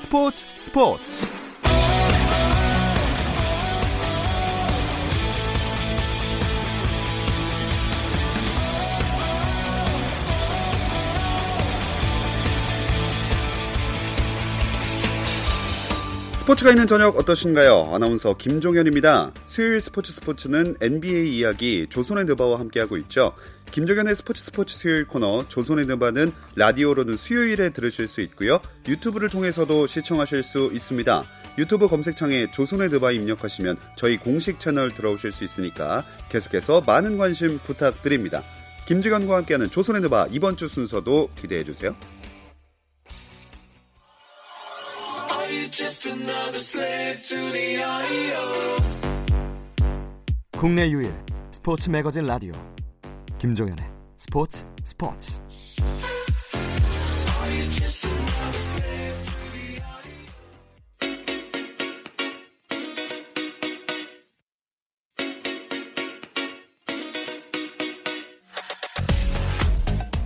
스포 스포츠 스포츠가 있는 저녁 어떠신가요? 아나운서 김종현입니다. 수요일 스포츠 스포츠는 NBA 이야기 조선의 느바와 함께하고 있죠. 김종현의 스포츠 스포츠 수요일 코너 조선의 느바는 라디오로는 수요일에 들으실 수 있고요. 유튜브를 통해서도 시청하실 수 있습니다. 유튜브 검색창에 조선의 느바 입력하시면 저희 공식 채널 들어오실 수 있으니까 계속해서 많은 관심 부탁드립니다. 김지관과 함께하는 조선의 느바 이번 주 순서도 기대해 주세요. 국내 유일 스포츠 매거진 라디오. 김종현의 스포츠 스포츠.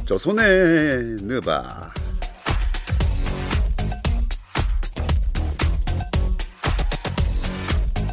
조선의 느바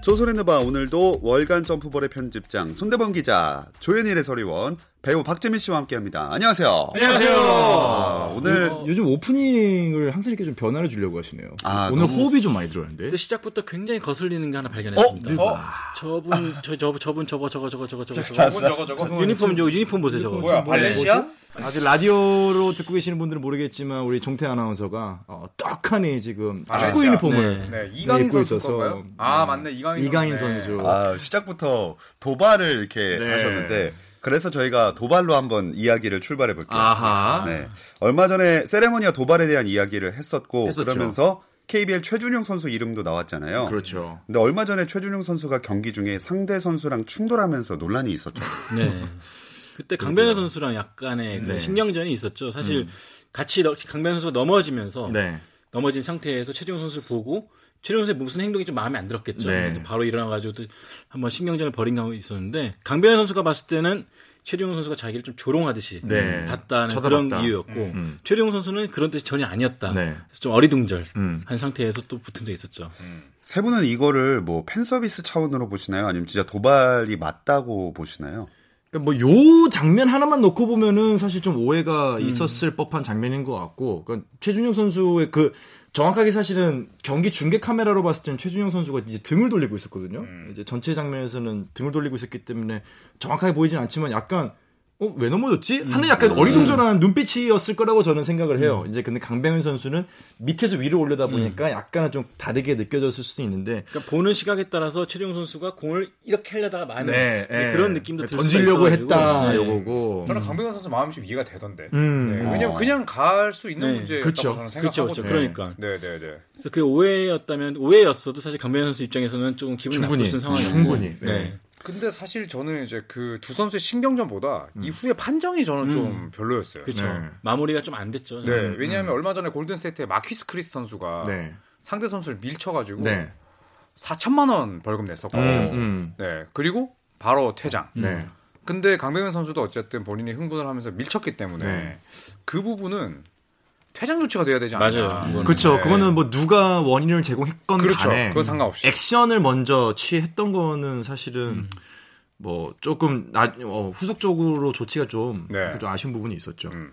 조선의 느바 오늘도 월간 점프볼의 편집장 손대범 기자 조현일 해설위원 배우 박재민 씨와 함께합니다. 안녕하세요. 안녕하세요. 아, 오늘 요, 요즘 오프닝을 항상 이렇게 좀 변화를 주려고 하시네요. 아, 오늘 너무- 호흡이 좀 많이 들어는데. 근데 시작부터 굉장히 거슬리는 게 하나 발견했습니다. 어? 저분, 저, 저, 저분, 저거, 저거, 저거, 저거, 저거, 저거. 저거 저거 유니폼, 저거, 유니폼 보세요, 저거. 뭐야 발렌시아? 아직 라디오로 듣고 계시는 분들은 모르겠지만 우리 종태 아나운서가 어, 떡하니 지금 아, 축구? 유니폼을 네 이강인 입고 선수 있어서 건가요? 아 맞네 이강인 이강인. 선수. 아, 시작부터 도발을 이렇게 네. 하셨는데 그래서 저희가 도발로 한번 이야기를 출발해 볼게요. 아하. 네. 얼마 전에 세레머니와 도발에 대한 이야기를 했었고 했었죠. 그러면서 KBL 최준용 선수 이름도 나왔잖아요. 그렇죠. 근데 얼마 전에 최준용 선수가 경기 중에 상대 선수랑 충돌하면서 논란이 있었죠. 네. 그때 강변호 선수랑 약간의 그 네. 신경전이 있었죠. 사실 같이 너- 강변호 선수가 넘어지면서 네. 넘어진 상태에서 최종 선수를 보고 최종 선수의 무슨 행동이 좀 마음에 안 들었겠죠. 네. 그래서 바로 일어나가지고 또 한번 신경전을 벌인 경우가 있었는데 강변호 선수가 봤을 때는 최종 선수가 자기를 좀 조롱하듯이 네. 봤다는 쳐다봤다. 그런 이유였고 음. 최종 선수는 그런 뜻이 전혀 아니었다. 네. 그래서 좀 어리둥절한 음. 상태에서 또 붙은 적이 있었죠. 세 분은 이거를 뭐 팬 서비스 차원으로 보시나요? 아니면 진짜 도발이 맞다고 보시나요? 그러니까 뭐요 장면 하나만 놓고 보면은 사실 좀 오해가 있었을 법한 장면인 것 같고, 그러니까 최준용 선수의 그 정확하게 사실은 경기 중계 카메라로 봤을 때는 최준용 선수가 이제 등을 돌리고 있었거든요. 이제 전체 장면에서는 등을 돌리고 있었기 때문에 정확하게 보이진 않지만 약간 어, 왜 넘어졌지? 하는 약간 어리둥절한 눈빛이었을 거라고 저는 생각을 해요. 이제 근데 강병현 선수는 밑에서 위로 올려다 보니까 약간은 좀 다르게 느껴졌을 수도 있는데 그러니까 보는 시각에 따라서 최종 선수가 공을 이렇게 하려다가 많은 네, 예. 그런 느낌도 들 던지려고. 했다 네. 요거고. 저는 강백현 선수 마음이 좀 이해가 되던데. 음. 네, 왜냐면 그냥 갈 수 있는 네. 문제였다고 그쵸. 저는 그쵸, 생각하거든요. 그쵸. 그러니까. 네, 네, 네. 그래서 그 오해였다면 오해였어도 사실 강변 선수 입장에서는 조금 기분 충분히, 나빴던 상황이었고 충분히, 네. 네. 근데 사실 저는 이제 그 두 선수의 신경전보다 이후의 판정이 저는 좀 별로였어요. 그렇죠. 네. 마무리가 좀 안 됐죠. 네, 왜냐하면 얼마 전에 골든스테이트의 마퀴스 크리스 선수가 네. 상대 선수를 밀쳐가지고 네. 4천만 원 벌금 냈었고, 음, 음. 네, 그리고 바로 퇴장. 네. 근데 강병현 선수도 어쨌든 본인이 흥분을 하면서 밀쳤기 때문에 네. 그 부분은 퇴장 조치가 돼야 되지 않나. 맞아요. 그렇죠. 네. 그거는 뭐 누가 원인을 제공했건 그렇죠. 간에 그건 상관없이. 액션을 먼저 취했던 거는 사실은 음. 뭐 조금 나, 어, 후속적으로 조치가 좀, 네. 좀 아쉬운 부분이 있었죠. 음.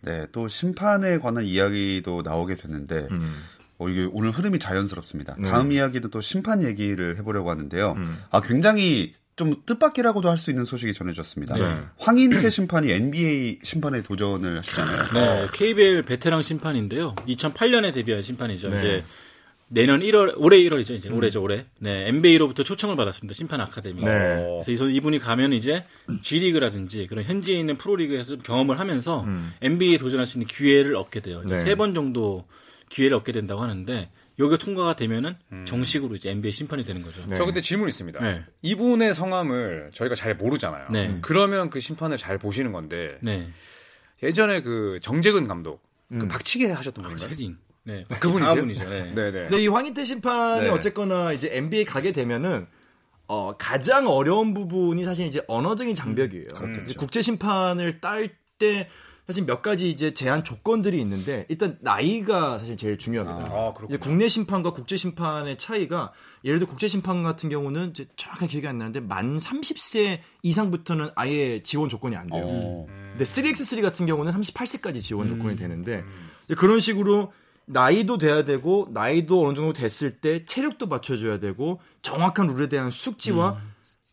네, 또 심판에 관한 이야기도 나오게 됐는데 음. 어, 이게 오늘 흐름이 자연스럽습니다. 네. 다음 이야기도 또 심판 얘기를 해보려고 하는데요. 음. 아, 굉장히 좀 뜻밖이라고도 할 수 있는 소식이 전해졌습니다. 네. 황인태 심판이 NBA 심판에 도전을 하시잖아요. 네, KBL 베테랑 심판인데요. 2008년에 데뷔한 심판이죠. 네. 이제 내년 1월 올해 1월이죠. 이제 올해죠, 올해. 네, NBA로부터 초청을 받았습니다. 심판 아카데미. 네. 그래서 이 선- 이분이 가면 이제 G리그라든지 그런 현지에 있는 프로리그에서 좀 경험을 하면서 NBA에 도전할 수 있는 기회를 얻게 돼요. 네. 세번 정도 기회를 얻게 된다고 하는데 여기가 통과가 되면은 정식으로 이제 NBA 심판이 되는 거죠. 네. 저 근데 질문 있습니다. 네. 이분의 성함을 저희가 잘 모르잖아요. 네. 그러면 그 심판을 잘 보시는 건데 네. 예전에 그 정재근 감독 그 음. 박치기 하셨던 분인가요? 헤딩. 네. 그분이세요? 분이죠. 네. 네네. 근데 이 황인태 심판이 네. 어쨌거나 이제 NBA 가게 되면은 어, 가장 어려운 부분이 사실 이제 언어적인 장벽이에요. 이제 국제 심판을 딸 때 사실 몇 가지 이제 제한 조건들이 있는데 일단 나이가 사실 제일 중요합니다. 아, 그렇구나. 이제 국내 심판과 국제 심판의 차이가 예를 들어 국제 심판 같은 경우는 이제 정확하게 기억이 안 나는데 만 30세 이상부터는 아예 지원 조건이 안 돼요. 어. 근데 3x3 같은 경우는 38세까지 지원 조건이 되는데 이제 그런 식으로 나이도 돼야 되고 나이도 어느 정도 됐을 때 체력도 맞춰줘야 되고 정확한 룰에 대한 숙지와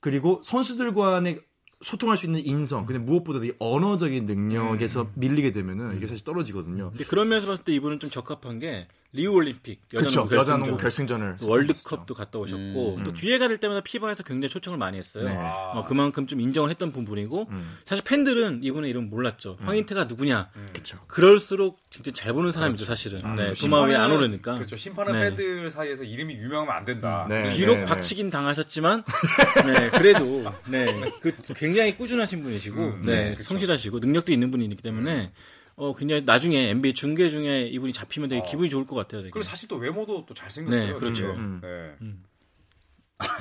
그리고 선수들 간의 소통할 수 있는 인성, 근데 무엇보다도 이 언어적인 능력에서 밀리게 되면은 이게 사실 떨어지거든요. 근데 그런 면에서 봤을 때 이분은 좀 적합한 게 리우 올림픽 그렇죠. 여자농구 여자 농구 결승전. 결승전을 월드컵도 갔다 오셨고 또 기회가 될 때마다 피바에서 굉장히 초청을 많이 했어요. 네. 어, 그만큼 좀 인정을 했던 부분이고 사실 팬들은 이분의 이름 몰랐죠. 황인태가 누구냐. 그렇죠. 그럴수록 진짜 잘 보는 사람이죠 사실은. 네, 그 마음이 안 오르니까. 그렇죠. 심판은 네. 팬들 사이에서 이름이 유명하면 안 된다. 네. 비록 네, 박치긴 당하셨지만, 네, 그래도, 네, 그 굉장히 꾸준하신 분이시고, 네, 그쵸. 성실하시고, 능력도 있는 분이기 때문에, 어, 굉장히 나중에 NBA 중계 중에 이분이 잡히면 되게 기분이 좋을 것 같아요. 되게. 그리고 사실 또 외모도 또 잘생겼어요. 네, 그렇죠. 되게. 음. 네.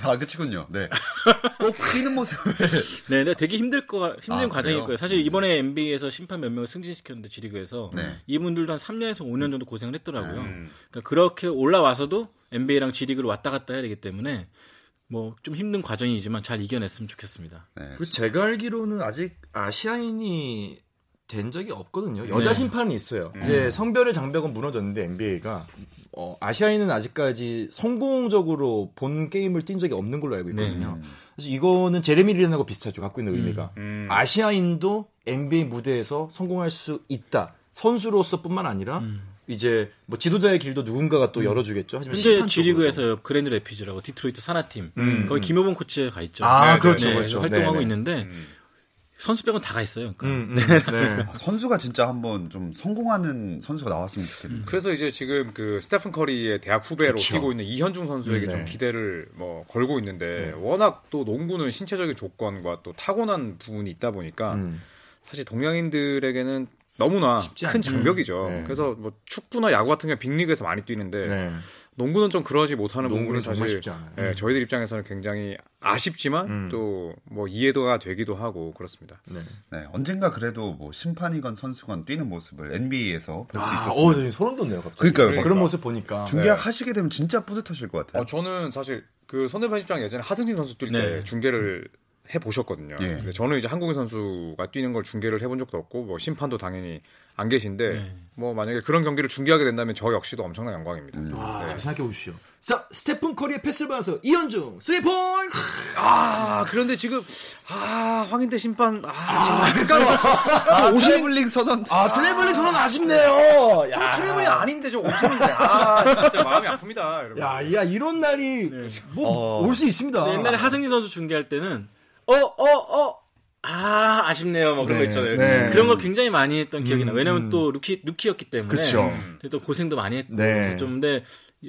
아, 그치군요. 네. 꼭 뛰는 모습을. 네, 네, 되게 힘들 거 힘든 아, 과정일? 거예요. 사실 이번에 NBA에서 심판 몇 명을 승진시켰는데 지리그에서 네. 이분들도 한 3년에서 5년 정도 고생을 했더라고요. 음. 그러니까 그렇게 올라와서도 NBA랑 지리그를 왔다 갔다 해야 되기 때문에 뭐 좀 힘든 과정이지만 잘 이겨냈으면 좋겠습니다. 네. 그리고 제가 알기로는 아직 아시아인이 된 적이 없거든요. 여자 네. 심판은 있어요. 이제 성별의 장벽은 무너졌는데 NBA가 어, 아시아인은 아직까지 성공적으로 본 게임을 뛴 적이 없는 걸로 알고 있거든요. 사실 이거는 제레미 린하고 비슷하죠. 갖고 있는 의미가 음. 아시아인도 NBA 무대에서 성공할 수 있다. 선수로서뿐만 아니라 이제 뭐 지도자의 길도 누군가가 또 열어주겠죠. 하지만 현재 G리그에서 그랜드 래피즈라고 디트로이트 산하팀 거기 김효범 코치가 있죠. 아, 네, 그렇죠, 네, 그렇죠. 활동하고 네, 네. 있는데 음. 선수병은 다 가 있어요. 그러니까. 음, 음, 네. 선수가 진짜 한번 좀 성공하는 선수가 나왔으면 좋겠네요. 그래서 이제 지금 그 스테픈 커리의 대학 후배로 그쵸. 뛰고 있는 이현중 선수에게 네. 좀 기대를 뭐 걸고 있는데 워낙 또 농구는 신체적인 조건과 또 타고난 부분이 있다 보니까 음. 사실 동양인들에게는 너무나 큰. 장벽이죠. 네. 그래서 뭐 축구나 야구 같은 경우 빅리그에서 많이 뛰는데 네. 농구는 좀 그러지 못하는 농구는 부분이 정말 사실 쉽지 않아요. 예, 저희들 입장에서는 굉장히 아쉽지만 음. 또뭐 이해도가 되기도 하고 그렇습니다. 네. 네, 언젠가 그래도 뭐 심판이건 선수건 뛰는 모습을 NBA에서 볼수 아, 있었어요. 어, 저 소름 돋네요. 갑자기. 그러니까요. 그런 모습 보니까. 중계하시게 되면 진짜 뿌듯하실 것 같아요. 어, 저는 사실 그 손대판 입장 예전에 하승진 선수 뛸때 네. 중계를 해 보셨거든요. 예. 근데 저는 이제 한국인 선수가 뛰는 걸 중계를 해본 적도 없고 뭐 심판도 당연히 안 계신데 네. 뭐 만약에 그런 경기를 중계하게 된다면 저 역시도 엄청난 영광입니다. 아, 네. 생각해 보십시오. 자, 스테픈 커리의 패스를 받아서 이현중 스리폰. 아 그런데 지금 아 황인태 심판 아, 아, 오실블링 서던 아, 트래블링 선언 아쉽네요. 야, 트래블이 아닌데 저 오시는데 아 진짜 마음이 아픕니다. 여러분. 야, 야, 이런 날이 뭐 어. 올수 있습니다. 근데 옛날에 하승진 선수 중계할 때는 어 어 어. 아 아쉽네요, 뭐 그런 네, 거 있잖아요. 네. 그런 걸 굉장히 많이 했던 기억이 나. 음, 왜냐면 음. 또 루키 루키였기 때문에 그쵸. 또 고생도 많이 했고 네. 좀 근데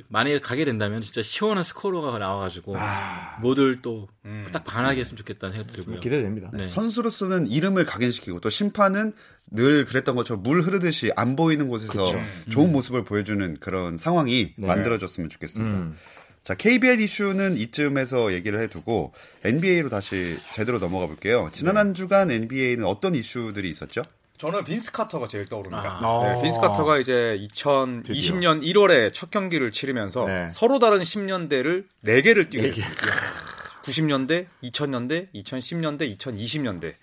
만약에 가게 된다면 진짜 시원한 스코어가 나와가지고 아. 모두를 또 음. 딱 반하게 했으면 좋겠다는 생각 들고요. 기대됩니다. 네. 선수로서는 이름을 각인시키고 또 심판은 늘 그랬던 것처럼 물 흐르듯이 안 보이는 곳에서 그쵸. 좋은 모습을 보여주는 그런 상황이 네. 만들어졌으면 좋겠습니다. 음. 자, KBL 이슈는 이쯤에서 얘기를 해두고 NBA로 다시 제대로 넘어가 볼게요. 지난 네. 한 주간 NBA는 어떤 이슈들이 있었죠? 저는 빈스 카터가 제일 떠오릅니다. 아. 네, 빈스 카터가 이제 2020년 1월에 첫 경기를 치르면서 네. 서로 다른 10년대를 4개를 뛰게 됐습니다. 90년대, 2000년대, 2010년대, 2020년대.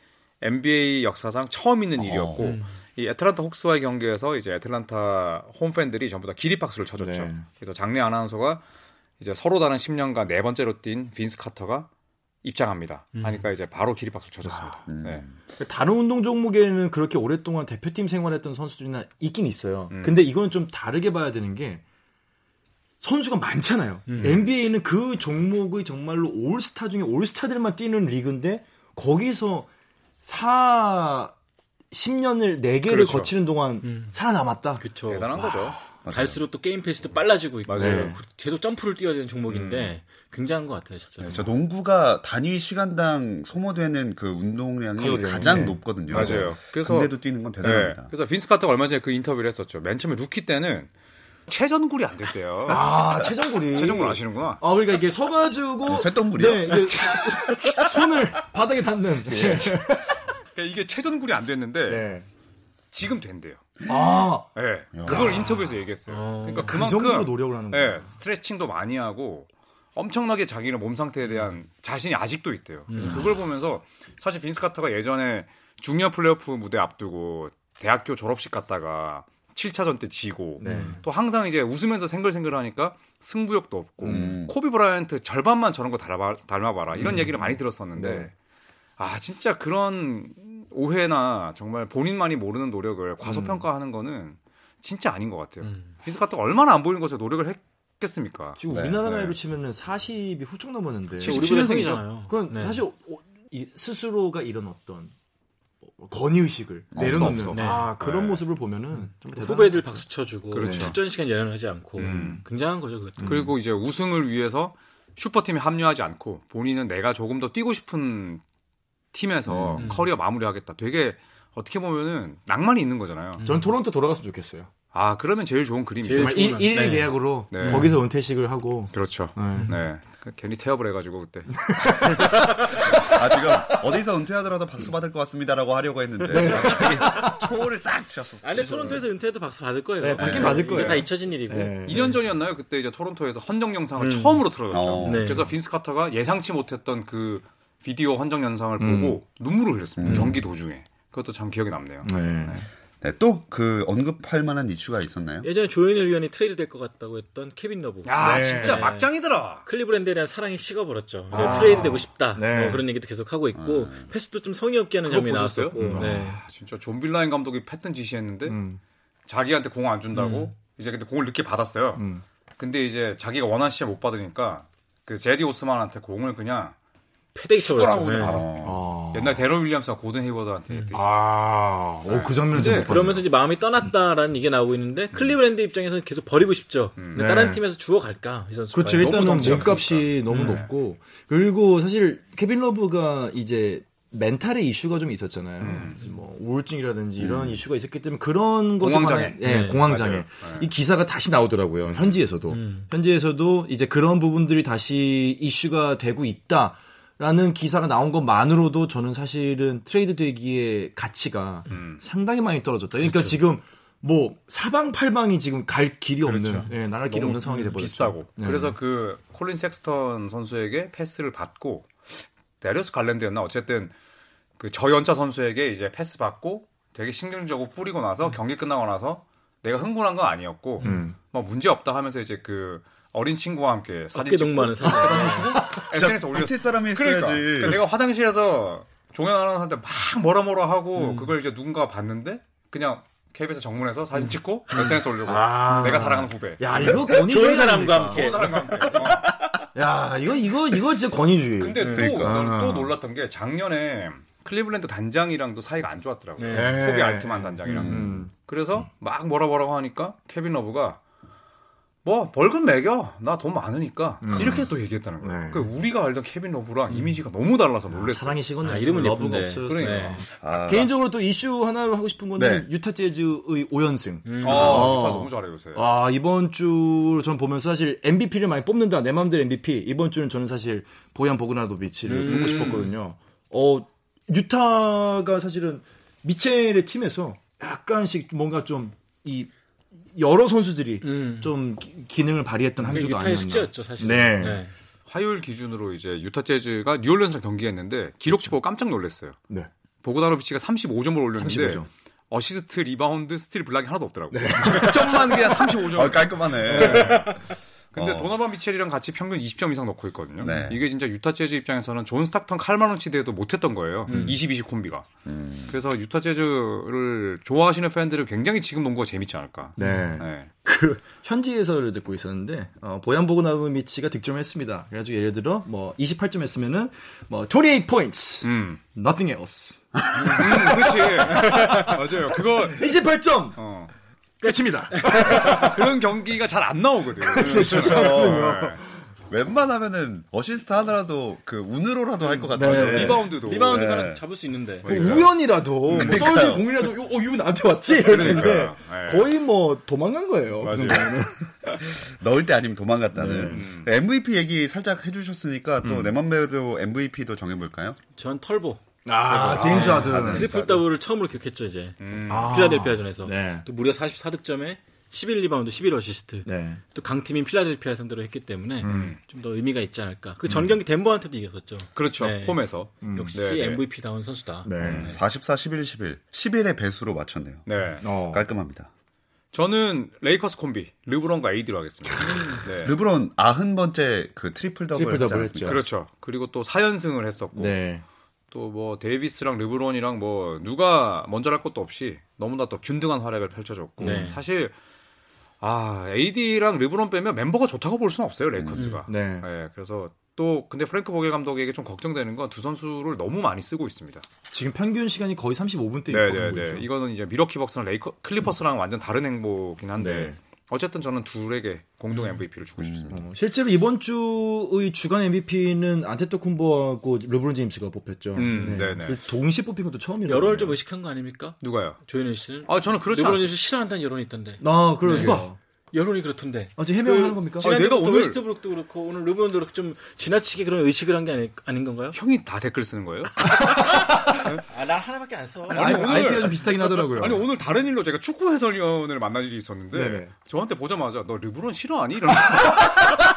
NBA 역사상 처음 있는 일이었고 음. 이 애틀란타 혹스와의 경기에서 이제 애틀란타 홈 팬들이 전부 다 기립박수를 쳐줬죠. 네. 그래서 장례 아나운서가 이제 서로 다른 10년간 네 번째로 뛴 빈스 카터가 입장합니다. 하니까 이제 바로 기립박수를 쳐줬습니다. 네. 다른 운동 종목에는 그렇게 오랫동안 대표팀 생활했던 선수들이나 있긴 있어요. 음. 근데 이거는 좀 다르게 봐야 되는 게 선수가 많잖아요. NBA는 그 종목의 정말로 올스타 중에 올스타들만 뛰는 리그인데 거기서 4 10년을 4개를 그렇죠. 거치는 동안 살아남았다. 그렇죠. 대단한 거죠. 갈수록 또 게임 페이스도 빨라지고 있고 맞아요. 계속 점프를 뛰어야 되는 종목인데 굉장한 것 같아요, 진짜. 저 농구가 단위 시간당 소모되는 그 운동량이 가장 네. 높거든요. 맞아요. 그래서- 근데도 뛰는 건 대단합니다. 네. 그래서 빈스 카터가 얼마 전에 그 인터뷰를 했었죠. 맨 처음에 루키 때는 체전굴이 안 됐대요. 아, 체전굴이. 체전굴 아시는구나. 아, 그러니까 이게 서가지고. 네, 쇳덩굴이요? 네, 이게 손을 바닥에 닿는. 그러니까 이게 체전굴이 안 됐는데 네. 지금 된대요. 아, 예. 그걸 인터뷰에서 얘기했어요. 어. 그러니까 그 그만큼 정도로 노력을 하는 거예요. 예, 스트레칭도 많이 하고 엄청나게 자기는 몸 상태에 대한 자신이 아직도 있대요. 그래서 음. 그걸 보면서 사실 빈스 카터가 예전에 주니어 플레이오프 무대 앞두고 대학교 졸업식 갔다가 7차전 때 지고 네. 또 항상 이제 웃으면서 생글생글 하니까 승부욕도 없고 음. 코비 브라이언트 절반만 저런 거 닮아, 닮아봐라 이런 얘기를 많이 들었었는데 음. 네. 아 진짜 그런 오해나 정말 본인만이 모르는 노력을 음. 과소평가하는 거는 진짜 아닌 것 같아요. 음. 빈스 카터가 얼마나 안 보이는 것에 노력을 했겠습니까? 지금 네, 우리나라 네. 나이로 치면은 40이 훌쩍 넘었는데. 칠십- 우리보다 77년생이죠. 형이잖아요. 그건 네. 사실 어, 이 스스로가 이런 어떤 뭐 건의 의식을 없어, 내려놓는 없어. 네. 아 그런 네. 모습을 보면은 좀 대단한 후배들 박수 쳐주고 그렇죠. 출전 시간 연연하지 않고 음. 굉장한 거죠 그것도. 그리고 이제 우승을 위해서 슈퍼팀에 합류하지 않고 본인은 내가 조금 더 뛰고 싶은 팀에서 음. 커리어 마무리하겠다. 되게 어떻게 보면은 낭만이 있는 거잖아요. 전 토론토 돌아갔으면 좋겠어요. 아 그러면 제일 좋은 그림이죠. 제일 정말 좋은 1, 네. 일 계약으로 네. 거기서 은퇴식을 하고 그렇죠. 네. 네. 그 괜히 태업을 해가지고 그때. 아, 지금 어디서 은퇴하더라도 박수 받을 것 같습니다라고 하려고 했는데 갑자기 초를 딱 치셨었어요. 아, 근데 토론토에서 은퇴해도 박수 받을 거예요. 네, 받긴 네. 받을 거예요. 다 잊혀진 일이고. 네. 2년 전이었나요? 그때 이제 토론토에서 헌정 영상을 음. 처음으로 틀어줬죠. 어. 네. 그래서 빈스 카터가 예상치 못했던 그 비디오 헌정 영상을 음. 보고 눈물을 흘렸습니다. 경기 도중에. 그것도 참 기억에 남네요. 네. 네, 또 그 언급할 만한 이슈가 있었나요? 예전에 조현일 위원이 트레이드 될 것 같다고 했던 케빈 러브. 야 네. 진짜 막장이더라. 클리브랜드에 대한 사랑이 식어버렸죠. 아. 트레이드 되고 싶다. 네. 뭐 그런 얘기도 계속 하고 있고 패스도 좀 성의 없게 하는 장면이 보셨어요? 나왔었고. 네. 아, 진짜 존 빌라인 감독이 패턴 지시했는데 음. 자기한테 공 안 준다고 이제 근데 공을 늦게 받았어요. 음. 근데 이제 자기가 원한 시에 못 받으니까 그 제디 오스만한테 공을 그냥 패대기 쳐버렸죠. 네. 아. 옛날 데런 윌리엄스가 고든 헤이워드한테 했듯이. 아, 오, 그 장면은 근데 좀 그러면서 이제 마음이 떠났다라는 얘기가 나오고 있는데 클리브랜드 입장에서는 계속 버리고 싶죠. 근데 네. 다른 팀에서 주워 갈까 이 선수가. 그렇죠. 일단은 몸값이 너무 네. 높고 그리고 사실 케빈 러브가 이제 멘탈의 이슈가 좀 있었잖아요. 뭐 우울증이라든지 이런 이슈가 있었기 때문에 그런 것에 공황장애. 관한- 예, 네, 공황장애. 맞아요. 네. 이 기사가 다시 나오더라고요. 현지에서도. 음. 현지에서도 이제 그런 부분들이 다시 이슈가 되고 있다. 라는 기사가 나온 것만으로도 저는 사실은 트레이드 되기의 가치가 음. 상당히 많이 떨어졌다. 그러니까 지금 뭐 사방팔방이 지금 갈 길이 없는, 그렇죠. 예, 나갈 길이 없는 상황이 돼버렸죠. 비싸고. 네. 그래서 그 콜린 섹스턴 선수에게 패스를 받고 데리어스 갈랜드였나 어쨌든 그 저연차 선수에게 이제 패스 받고 되게 신경질적으로 뿌리고 나서 경기 끝나고 나서 내가 흥분한 건 아니었고 음. 뭐 문제 없다 하면서 이제 그 어린 친구와 함께 사진 찍고 사진. SNS에 올렸어. 박태 사람이 그러니까. 했어야지. 그러니까 내가 화장실에서 종현 아나운서한테 막 뭐라 뭐라 하고 그걸 이제 누군가가 봤는데 그냥 KBS 정문에서 사진 찍고 SNS 올리고 아. 내가 사랑하는 후배. 야, 이거 권위주의. 좋은 사람과? 함께. 좋은 사람과 함께. 어. 야, 이거, 이거, 이거 진짜 권위주의. 근데 또, 그러니까. 난또 놀랐던 게 작년에 클리블랜드 단장이랑도 사이가 안 좋았더라고요. 네. 코비 알트만 단장이랑. 음. 그래서 막 뭐라 뭐라고 하니까 케빈 러브가 뭐 벌금 매겨 나 돈 많으니까 이렇게 또 얘기했다는 거예요. 네. 그 우리가 알던 케빈 러브랑 이미지가 너무 달라서 놀랬어요. 사랑이 식었네. 아, 이름은 러브가 예쁜데. 없어졌어요. 그러니까. 아, 개인적으로 또 이슈 하나를 하고 싶은 거는 네. 유타 재즈의 5연승. 음. 아, 어. 유타 너무 잘해 요새. 아, 이번 주전 보면서 사실 MVP를 많이 뽑는다. 내 마음대로 MVP. 이번 주는 저는 사실 보얀 보그다노비치를 음. 뽑고 싶었거든요. 어, 유타가 사실은 미첼의 팀에서 약간씩 뭔가 좀이 여러 선수들이 음. 좀 기- 기능을 발휘했던 한 주가 유타의 아니었나. 숙제였죠 사실. 네. 화요일 기준으로 이제 유타 재즈가 뉴올리언스랑 경기했는데 기록치 보고 깜짝 놀랐어요. 네. 보그다노비치가 35점을 올렸는데 35점. 어시스트, 리바운드, 스틸, 블락이 하나도 없더라고요. 득점만 그냥 35점. 어, 깔끔하네. 근데 어. 도너반 미첼이랑 같이 평균 20점 이상 넣고 있거든요. 네. 이게 진짜 유타 재즈 입장에서는 존 스탁턴 칼 말론 시대에도 못했던 거예요. 20-20 콤비가. 음. 그래서 유타 재즈를 좋아하시는 팬들은 굉장히 지금 농구가 재밌지 않을까. 네. 네. 그 현지에서를 듣고 있었는데 어, 보얀 보그다노비치가 득점했습니다. 그래가지고 예를 들어 뭐 28점 했으면은 뭐 28 points, 음. nothing else. 음, 그렇지. 맞아요. 그거 28점 어. 끝입니다. 그런 경기가 잘 안 나오거든. 진짜 네. 웬만하면은 어시스트 하나라도 그 운으로라도 할 것 같아요. 네. 리바운드도. 리바운드 네. 하나 잡을 수 있는데. 뭐 우연이라도 뭐 떨어진 공이라도 어, 어 이거 나한테 왔지 이럴 텐데. 네. 거의 뭐 도망간 거예요. 그. 넣을 때 아니면 도망갔다는. 네. MVP 얘기 살짝 해주셨으니까 또내 맘대로 MVP도 정해볼까요? 전 털보. 아, 제임스 아, 하든. 네. 트리플 더블을 처음으로 기록했죠 이제 음. 아. 필라델피아전에서 네. 또 무려 44득점에 11 리바운드 11 어시스트 네. 또 강팀인 필라델피아 상대로 했기 때문에 음. 좀더 의미가 있지 않을까 그 전 경기 덴버한테도 이겼었죠 그렇죠. 네. 홈에서. 역시 네, 네. MVP 다운 선수다 네. 44, 11, 11. 11의 배수로 맞췄네요. 네. 어. 깔끔합니다. 저는 레이커스 콤비 르브론과 AD로 하겠습니다. 네. 르브론 90번째 그 트리플 더블 트리플 더블 했지 않습니까? 그렇죠. 그리고 또 4연승을 했었고 네. 또 뭐 데이비스랑 르브론이랑 뭐 누가 먼저 할 것도 없이 너무나 또 균등한 활약을 펼쳐줬고 네. 사실 아 AD랑 르브론 빼면 멤버가 좋다고 볼 수는 없어요 레이커스가. 네. 네, 그래서 또 근데 프랭크 보겔 감독에게 좀 걱정되는 건 두 선수를 너무 많이 쓰고 있습니다. 지금 평균 시간이 거의 35분대 네, 육박하고 네, 있죠. 네. 이거는 이제 밀워키 벅스랑 레이커 클리퍼스랑 완전 다른 행보긴 한데 네. 어쨌든 저는 둘에게 공동 MVP를 주고 싶습니다. 어, 실제로 이번 주의 주간 MVP는 안테토쿤보하고 르브론 제임스가 뽑혔죠. 음, 네네. 그 동시 뽑힌 것도 처음이라고. 여론을 좀 의식한 거 아닙니까? 누가요? 조현일 씨는 아 저는 그렇지 르브론 않습니다. 이 싫어한다는 여론이 있던데 아, 그러게요. 누가? 여론이 그렇던데 아, 지금 해명하는 그 겁니까? 지난주부터 내가 오늘- 웨스트브룩도 그렇고 오늘 르브론도 그렇고 좀 지나치게 그런 의식을 한 게 아니, 아닌 건가요? 형이 다 댓글 쓰는 거예요? 아, 나 하나밖에 안 써. 아이, 오늘- 아이디가 좀 비슷하긴 하더라고요. 아니 오늘 다른 일로 제가 축구 해설위원을 만난 일이 있었는데 네네. 저한테 보자마자 너 르브론 싫어하니? 이러는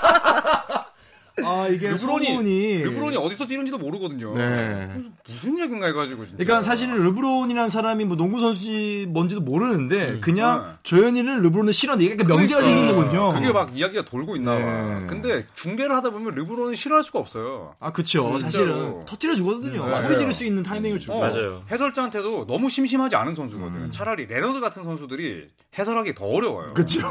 아, 이게 르브론이 소문이 르브론이 어디서 뛰는지도 모르거든요. 네. 무슨 얘긴가 해가지고 진짜. 그러니까 사실은 르브론이라는 사람이 뭐 농구 선수인지 뭔지도 모르는데 그냥 네. 조현이는 르브론을 싫어하는데 이게 그러니까 명제가 생긴 거군요. 그게 막 이야기가 돌고 있나 봐. 네. 근데 중계를 하다 보면 르브론은 싫어할 수가 없어요. 아, 그쵸. 진짜로. 사실은 터뜨려 주거든요. 네. 소리 지를 수 있는 타이밍을 주고. 어, 맞아요. 해설자한테도 너무 심심하지 않은 선수거든. 차라리 레너드 같은 선수들이 해설하기 더 어려워요. 그쵸.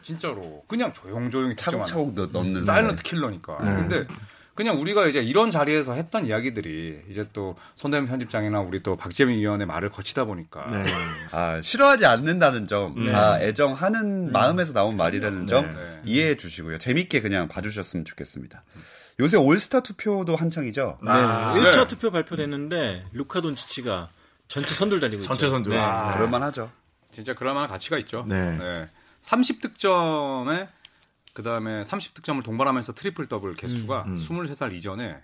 진짜로 그냥 조용조용히. 차곡차곡 넣- 넣는 silent killer니까. 네. 근데 그냥 우리가 이제 이런 자리에서 했던 이야기들이 이제 또 손대범 편집장이나 우리 또 박재민 위원의 말을 거치다 보니까 네. 아, 싫어하지 않는다는 점, 네. 다 애정하는 마음에서 나온 말이라는 점 네. 이해해 주시고요. 재밌게 그냥 봐주셨으면 좋겠습니다. 요새 올스타 투표도 한창이죠. 네. 아, 1차 네. 투표 발표됐는데 루카 돈치치가 전체 선두를 달리고 있죠. 전체 선두. 네. 아. 그럴만하죠. 진짜 그럴 만한 가치가 있죠. 네. 30득점에 그다음에 30득점을 동반하면서 트리플 더블 개수가 음. 23살 이전에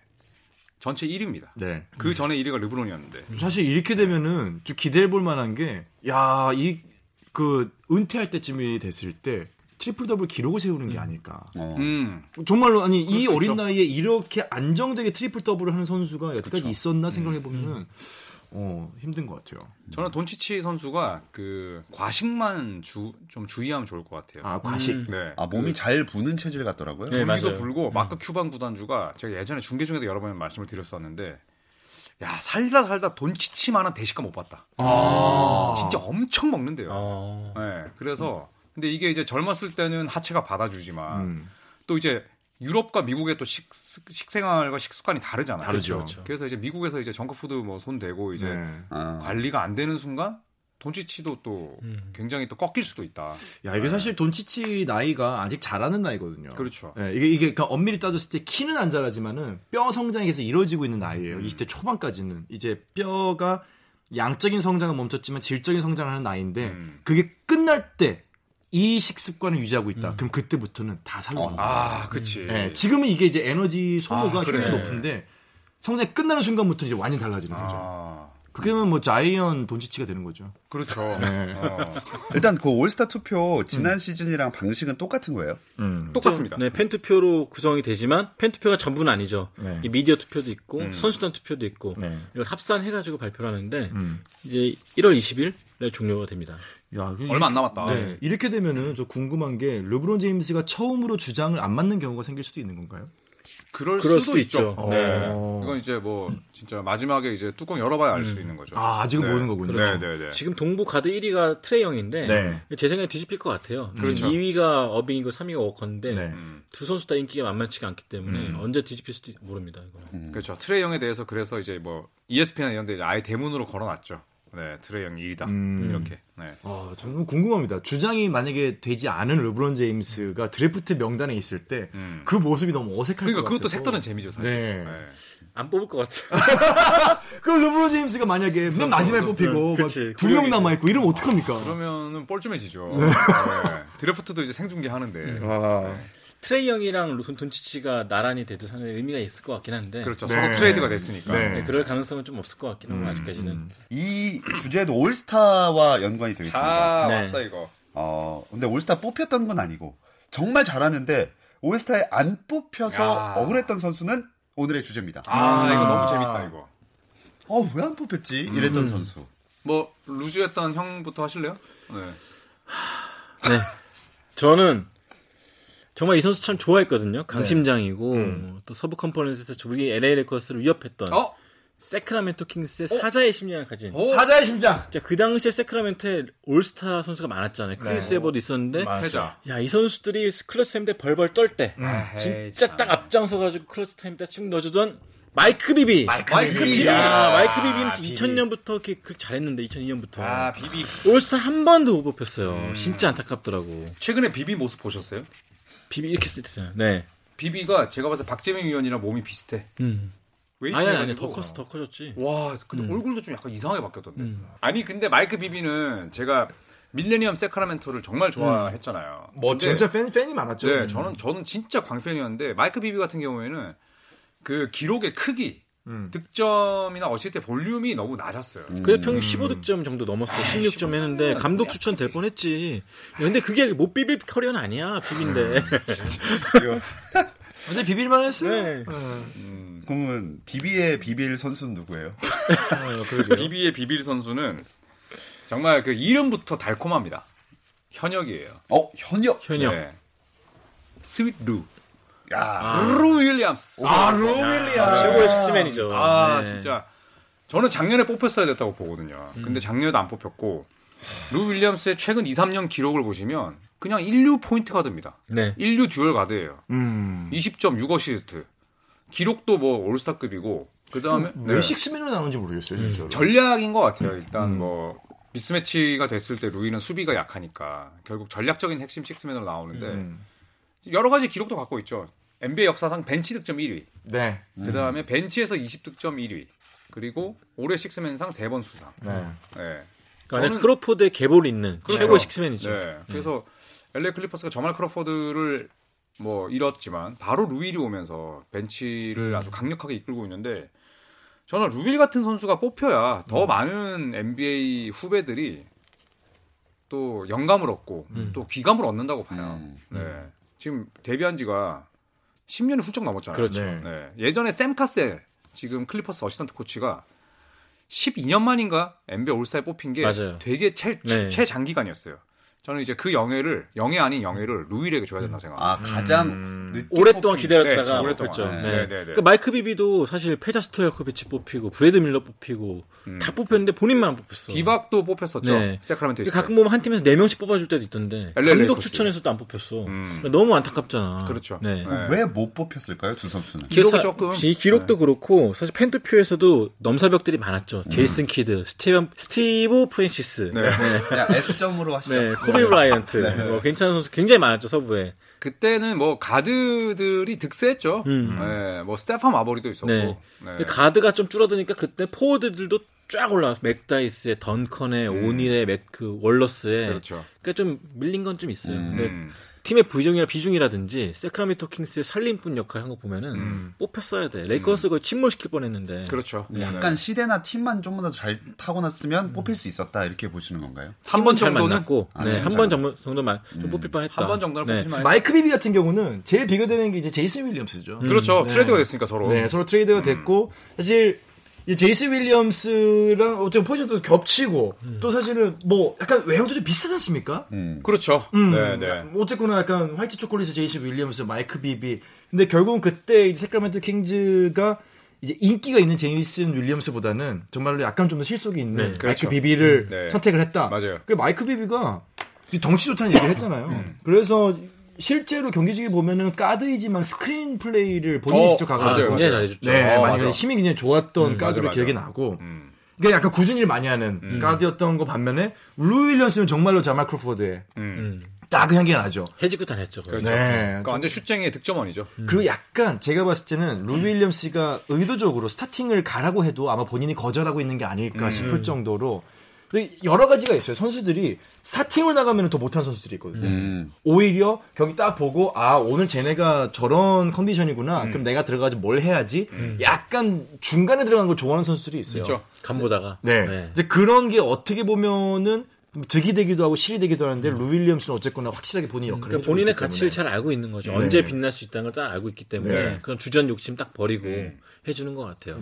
전체 1위입니다. 네. 그 전에 1위가 르브론이었는데. 사실 이렇게 되면은 좀 기대해 볼 만한 게, 야, 이, 그, 은퇴할 때쯤이 됐을 때, 트리플 더블 기록을 세우는 게 아닐까. 어. 음. 정말로, 아니, 이수 어린. 나이에 이렇게 안정되게 트리플 더블을 하는 선수가 여태까지 있었나 생각해 보면은, 어, 힘든 것 같아요. 저는 돈치치 선수가 그 과식만 주, 좀 주의하면 좋을 것 같아요. 아, 과식. 음. 네. 아, 몸이 잘 부는 체질 같더라고요. 네, 맞아요. 불고 마크 큐반 구단주가 제가 예전에 중계 중에도 여러 번 말씀을 드렸었는데 야 살다 살다 돈치치만한 대식가 못 봤다. 아. 진짜 엄청 먹는데요. 어. 네, 그래서 근데 이게 이제 젊었을 때는 하체가 받아주지만 음. 또 이제 유럽과 미국의 또 식, 식생활과 식습관이 다르잖아요. 다르죠. 그렇죠. 그래서 이제 미국에서 이제 정크푸드 뭐 손 대고 이제 네. 아, 관리가 안 되는 순간 돈치치도 또 음. 굉장히 또 꺾일 수도 있다. 야, 이게 사실 돈치치 나이가 아직 자라는 나이거든요. 그렇죠. 예, 이게, 이게, 그러니까 엄밀히 따졌을 때 키는 안 자라지만은 뼈 성장이 계속 이루어지고 있는 나이예요. 음. 20대 초반까지는. 이제 뼈가 양적인 성장은 멈췄지만 질적인 성장을 하는 나이인데 음. 그게 끝날 때 이 식습관을 유지하고 있다. 그럼 그때부터는 다 살아납니다. 아, 그치. 예, 지금은 이게 이제 에너지 소모가 아, 그래. 굉장히 높은데 성장이 끝나는 순간부터 이제 완전 달라지는 거죠. 아, 그렇게 되면 뭐 자이언 돈치치가 되는 거죠. 그렇죠. 네. 어, 일단 그 올스타 투표 음. 지난 시즌이랑 방식은 똑같은 거예요. 똑같습니다. 네, 팬 투표로 구성이 되지만 팬 투표가 전부는 아니죠. 네. 이 미디어 투표도 있고 음. 선수단 투표도 있고 네. 이걸 합산해가지고 발표를 하는데 음. 이제 1월 20일에 종료가 됩니다. 야, 그 얼마 안 남았다. 네. 이렇게 되면은 저 궁금한 게 르브론 제임스가 처음으로 주장을 안 맡는 경우가 생길 수도 있는 건가요? 그럴, 그럴 수도, 수도 있죠. 있죠. 네. 어. 이건 이제 뭐 진짜 마지막에 이제 뚜껑 열어봐야 알수 있는 거죠. 아, 아직은 네. 모르는 거군요. 네, 네, 네. 지금 동부 가드 1위가 트레이 영인데 네. 제 생각에 뒤집힐 것 같아요. 그렇죠. 2위가 어빙이고 3위가 워커인데 네. 음, 두 선수 다 인기가 만만치가 않기 때문에 음. 언제 뒤집힐 수도 모릅니다. 이거. 그렇죠. 트레이 영에 대해서 그래서 이제 뭐 ESPN 이런 데 아예 대문으로 걸어놨죠. 네, 트레이 영이 1위다. 음. 이렇게. 네. 아, 저는 궁금합니다. 주장이 만약에 되지 않은 르브론 제임스가 드래프트 명단에 있을 때그 음. 모습이 너무 어색할 그러니까 것 그것도 같아서. 색다른 재미죠, 사실. 네. 안 뽑을 것 같아요. 그 르브론 제임스가 만약에 맨 마지막에 뽑히고 그치. 두 명. 남아 있고 이러면 어떡합니까? 그러면은 뻘쭘해지죠. 네. 네. 드래프트도 이제 생중계 하는데. 아. 트레이 영이랑 루카 돈치치가 나란히 돼도 상당히 의미가 있을 것 같긴 한데 그렇죠. 네. 서로 트레이드가 됐으니까. 네. 네, 그럴 가능성은 좀 없을 것 같긴 하고 아직까지는 이 주제도 올스타와 연관이 되어 있습니다. 다 네. 왔어 이거. 어, 근데 올스타 뽑혔던 건 아니고 정말 잘하는데 올스타에 안 뽑혀서 야. 억울했던 선수는 오늘의 주제입니다. 아, 음. 이거 너무 재밌다 이거. 어, 왜 안 뽑혔지? 이랬던 선수. 뭐 루즈했던 형부터 하실래요? 네. 네. 저는 정말 이 선수 참 좋아했거든요. 강심장이고 또 서부 컨퍼런스에서 우리 LA 레이커스를 위협했던 어? 새크라멘토 킹스의 사자의 심장을 가진 어? 사자의 심장. 그 당시에 새크라멘토에 올스타 선수가 많았잖아요. 크리스 웨버도 있었는데. 야 이 선수들이 클러치 타임 때 벌벌 떨때 에이, 진짜 참. 딱 앞장서 가지고 클러치 타임 때쭉 넣어주던 마이크 비비. 마이크 마이크 비비. 비비. 야, 마이크 아, 비비는 비비. 2000년부터 그렇게, 그렇게 잘했는데 2002년부터 아 비비. 올스타 한 번도 못 뽑혔어요. 진짜 안타깝더라고. 최근에 비비 모습 보셨어요? 비비 이렇게 쓰잖아요. 네. 비비가 제가 봤을 때 박재민 위원이랑 몸이 비슷해. 음. 웨이트 아니 아니. 더 컸어 더 커졌지. 와, 근데 얼굴도 좀 약간 이상하게 바뀌었던데. 음. 아니, 근데 마이크 비비는 제가 밀레니엄 새크라멘토를 정말 좋아했잖아요. 뭐 근데 진짜 팬 팬이 많았죠. 네, 저는 저는 진짜 광팬이었는데 마이크 비비 같은 경우에는 그 기록의 크기, 음. 득점이나 어시스트 볼륨이 너무 낮았어요. 그래 평균 15득점 정도 넘었어. 16점 했는데 감독 추천 될 뻔했지. 근데 그게 못 비빌 커리어는 아니야 비빈데. 근데 비빌만 했어요. 네. 그러면 비비의 비빌 선수는 누구예요? 비비의 비빌 선수는 정말 그 이름부터 달콤합니다. 현역이에요. 어, 현역. 현역. 네. 스윗 루. 야, 루 윌리엄스. 아, 루 윌리엄스. 최고의 식스맨이죠. 아 네. 진짜 저는 작년에 뽑혔어야 됐다고 보거든요. 근데 작년에도 안 뽑혔고 루 윌리엄스의 최근 2, 3년 기록을 보시면 그냥 1류 포인트 가드입니다. 네. 1류 듀얼 가드예요. 음. 20점 6어시스트. 기록도 뭐 올스타급이고 그 다음에 네. 왜 식스맨으로 나오는지 모르겠어요, 진짜. 전략인 것 같아요. 일단 뭐 미스매치가 됐을 때 루윌은 수비가 약하니까 결국 전략적인 핵심 식스맨으로 나오는데 음. 여러 가지 기록도 갖고 있죠. NBA 역사상 벤치 득점 1위. 네. 그 다음에 벤치에서 20득점 1위. 그리고 올해 식스맨상 3번 수상. 네. 네. 그러니까 저는- 크로포드의 계보를 잇는 그렇죠. 최고의 식스맨이죠. 네. 그래서 LA 클리퍼스가 자말 크로포드를 뭐 잃었지만 바로 루윌이 오면서 벤치를 아주 강력하게 이끌고 있는데 저는 루윌 같은 선수가 뽑혀야 더 많은 NBA 후배들이 또 영감을 얻고 음. 또 귀감을 얻는다고 봐요. 음. 네. 지금 데뷔한 지가 10년이 훌쩍 넘었잖아요. 그렇죠. 네. 네. 예전에 샘 카셀 지금 클리퍼스 어시스턴트 코치가 12년 만인가 NBA 올스타에 뽑힌 게 맞아요. 되게 최, 네. 최장기간이었어요. 저는 이제 그 영예를 영예 아닌 영예를 루윌에게 줘야 된다고 생각합니다. 아, 가장 음. 늦게 오랫동안 뽑힌- 기다렸다가 네, 오랫동안. 뽑혔죠. 네. 네. 네, 네, 네. 그러니까 마이크 비비도 사실 페자 스토야코비치 뽑히고 브래드 밀러 뽑히고 음. 다 뽑혔는데 본인만 안 뽑혔어. 디박도 뽑혔었죠. 네. 새크라멘토 때. 가끔 보면 한 팀에서 4명씩 뽑아줄 때도 있던데 감독. 추천에서도 안 뽑혔어. 음. 그러니까 너무 안타깝잖아. 그렇죠. 네. 네. 왜못 뽑혔을까요, 두 선수는? 기록이 사- 조금- 이 기록도 그렇고 사실 팬투표에서도 넘사벽들이 많았죠. 제이슨 키드, 스티븐 스티브 프랜시스, 네. 네, 그냥 S점으로 하시죠. 네, 코비 브라이언트, 뭐 괜찮은 선수 굉장히 많았죠 서부에. 그때는 뭐 가드들이 득세했죠. 음. 네, 뭐 스테판 마버리도 있었고. 네. 네. 가드가 좀 줄어드니까 그때 포워드들도 쫙 올라왔어. 맥다이스의 던컨의 오닐의 맥 그 월러스의. 그렇죠. 그러니까 좀 밀린 건 좀 있어요. 근데 음. 팀의 부정이나 비중이라든지 새크라멘토 킹스의 살림꾼 역할 한 거 보면은 음. 뽑혔어야 돼. 레이커스 거의 침몰시킬 뻔했는데. 그렇죠. 약간 시대나 팀만 좀만 더잘 타고났으면 뽑힐 수 있었다 이렇게 보시는 건가요? 한번잘 정도는 만났고, 아, 네. 한 번 정도만 좀 뽑힐 뻔했다. 한 번 정도는 네. 뽑힐만 마이크 비비 같은 경우는 제일 비교되는 게 이제 제이슨 윌리엄스죠. 그렇죠. 네. 트레이드가 됐으니까 서로. 네, 서로 트레이드가 됐고 사실 이 제이슨 윌리엄스랑 어쨌든 포지션도 겹치고 또 사실은 뭐 약간 외형도 좀 비슷하지 않습니까? 음. 그렇죠. 음, 네, 네. 어쨌거나 약간 화이트 초콜릿의 제이슨 윌리엄스, 마이크 비비. 근데 결국은 그때 이제 새크라멘토 킹스가 이제 인기가 있는 제이슨 윌리엄스보다는 정말로 약간 좀 더 실속이 있는 네, 마이크 그렇죠. 비비를 네. 선택을 했다. 맞아요. 그 마이크 비비가 덩치 좋다는 얘기를 했잖아요. 음. 그래서 실제로 경기 중에 보면은 가드이지만 스크린 플레이를 본인이 어, 직접 아, 가가지고 굉장히 잘해줬죠. 네, 어, 많이 맞아. 힘이 굉장히 좋았던 가드로 맞아, 기억이 맞아. 나고 음. 그러니까 약간 궂은 일 많이 하는 가드였던 거 반면에 루 윌리엄스는 정말로 자말 크로포드에 음. 음. 딱그 향기가 나죠. 다녔죠. 거의. 그렇죠. 네. 그러니까 완전 슛쟁이의 득점원이죠. 그리고 약간 제가 봤을 때는 루 윌리엄스가 의도적으로 스타팅을 가라고 해도 아마 본인이 거절하고 있는 게 아닐까 싶을 정도로 근데 여러 가지가 있어요. 선수들이 스타팅을 나가면 더 못하는 선수들이 있거든요. 음. 오히려 경기 딱 보고 아 오늘 쟤네가 저런 컨디션이구나. 음. 그럼 내가 들어가서 뭘 해야지. 약간 중간에 들어가는 걸 좋아하는 선수들이 있어요. 있죠. 간보다가. 네. 이제 그런 게 어떻게 보면은 득이 되기도 하고 실이 되기도 하는데 루 윌리엄스는 어쨌거나 확실하게 본인 역할을 그러니까 본인의 가치를 때문에. 잘 알고 있는 거죠. 네. 언제 빛날 수 있다는 걸 딱 알고 있기 때문에 네. 그런 주전 욕심 딱 버리고 해주는 것 같아요.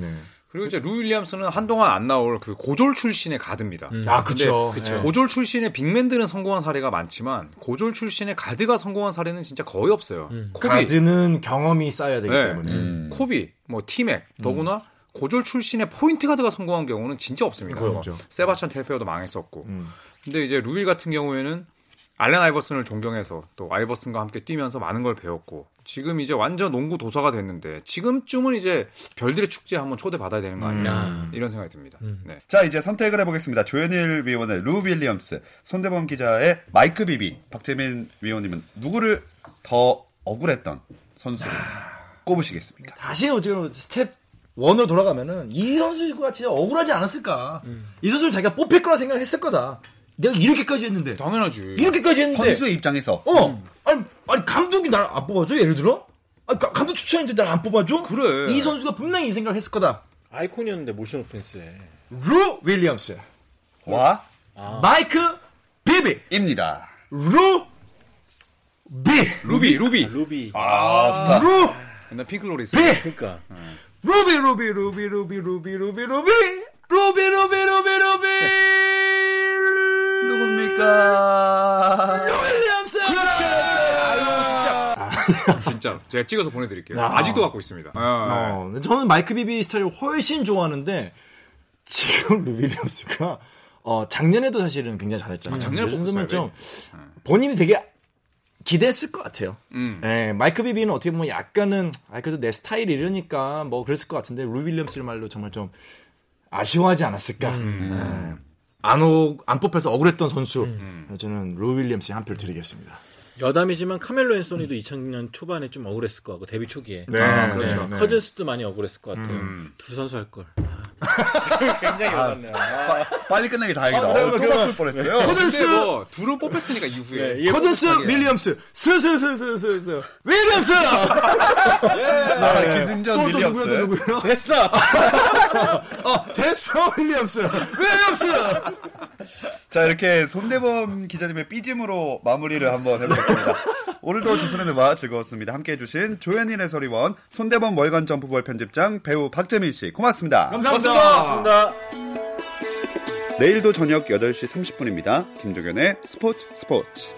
네. 그리고 이제 루 윌리엄스는 한동안 안 나올 그 고졸 출신의 가드입니다. 아 그쵸. 근데 네. 고졸 출신의 빅맨들은 성공한 사례가 많지만 고졸 출신의 가드가 성공한 사례는 진짜 거의 없어요. 코비, 가드는 경험이 쌓여야 되기 네. 때문에. 음. 코비, 뭐 티맥, 더구나 고졸 출신의 포인트 가드가 성공한 경우는 진짜 없습니다. 뭐. 세바스찬 텔페어도 망했었고. 음. 근데 이제 루윌 같은 경우에는 알렌 아이버슨을 존경해서 또 아이버슨과 함께 뛰면서 많은 걸 배웠고 지금 이제 완전 농구 도사가 됐는데 지금쯤은 이제 별들의 축제에 한번 초대 받아야 되는 거 아니냐 음. 이런 생각이 듭니다. 네. 자, 이제 선택을 해보겠습니다. 조현일 위원의 루 윌리엄스, 손대범 기자의 마이크 비비, 박재민 위원님은 누구를 더 억울했던 선수를 꼽으시겠습니까? 다시 어쨌든 step one으로 돌아가면은 이 선수가 진짜 억울하지 않았을까. 이 선수를 자기가 뽑힐 거라 생각을 했을 거다. 내가 이렇게까지 했는데 당연하지. 이렇게까지 했는데 선수의 입장에서 어 아니 아니 감독이 날 안 뽑아줘 예를 들어 아니, 가- 감독 추천인데 날 안 뽑아줘 그래. 이 선수가 분명히 이 생각을 했을 거다 아이콘이었는데 motion offense에. 루 윌리엄스 와 마이크 비비 입니다. 루 비. 루비, 루비. 루비. 아, 좋다. 루 옛날 핑클로리스. 비. 그러니까. 루비 루비 루비 루비 루비 루비 루비 루비 루비 루비 루비 누굽니까? 윌리엄스 진짜 제가 찍어서 보내드릴게요. 야. 아직도 갖고 있습니다. 어, 어, 저는 마이크 비비 스타일을 훨씬 좋아하는데 지금 루 윌리엄스가 어, 작년에도 사실은 굉장히 잘했잖아요. 아, 작년에 뽑혔어요, 좀 본인이 되게 기대했을 것 같아요. 음. 예, 마이크 비비는 어떻게 보면 약간은 아 그래도 내 스타일이 이러니까 뭐 그랬을 것 같은데 루 윌리엄스야말로 정말 좀 아쉬워하지 않았을까. 예. 안, 오, 안 뽑혀서 억울했던 선수. 저는 루 윌리엄스에 한 표 드리겠습니다. 여담이지만 카멜로 앤소니도 2000년 초반에 좀 억울했을 것 같고 데뷔 초기에. 네, 아, 그렇죠. 그렇죠. 네. 커즌스도 많이 억울했을 것 같아요. 음. 두 선수 할 걸. 굉장히 어렵네요. 빨리 끝나기 다행이다. 아, 어, 잠깐만, 또 바꿀 뻔했어요. 커즌스, 뭐 둘을 뽑혔으니까 이후에 네, 커즌스, 윌리엄스, 스스스스스스, 윌리엄스! 아, 기승전 또, 또 누구야. 또 누구야? 됐어. 어, 됐어, 윌리엄스! 윌리엄스! 자, 이렇게 손대범 기자님의 삐짐으로 마무리를 한번 해보겠습니다. 오늘도 조선의 느바 즐거웠습니다. 함께 해주신 조현일 해설위원, 손대범 월간 점프볼 편집장, 배우 박재민 씨, 고맙습니다. 감사합니다. 고맙습니다. 내일도 저녁 8시 30분입니다. 김종현의 스포츠 스포츠.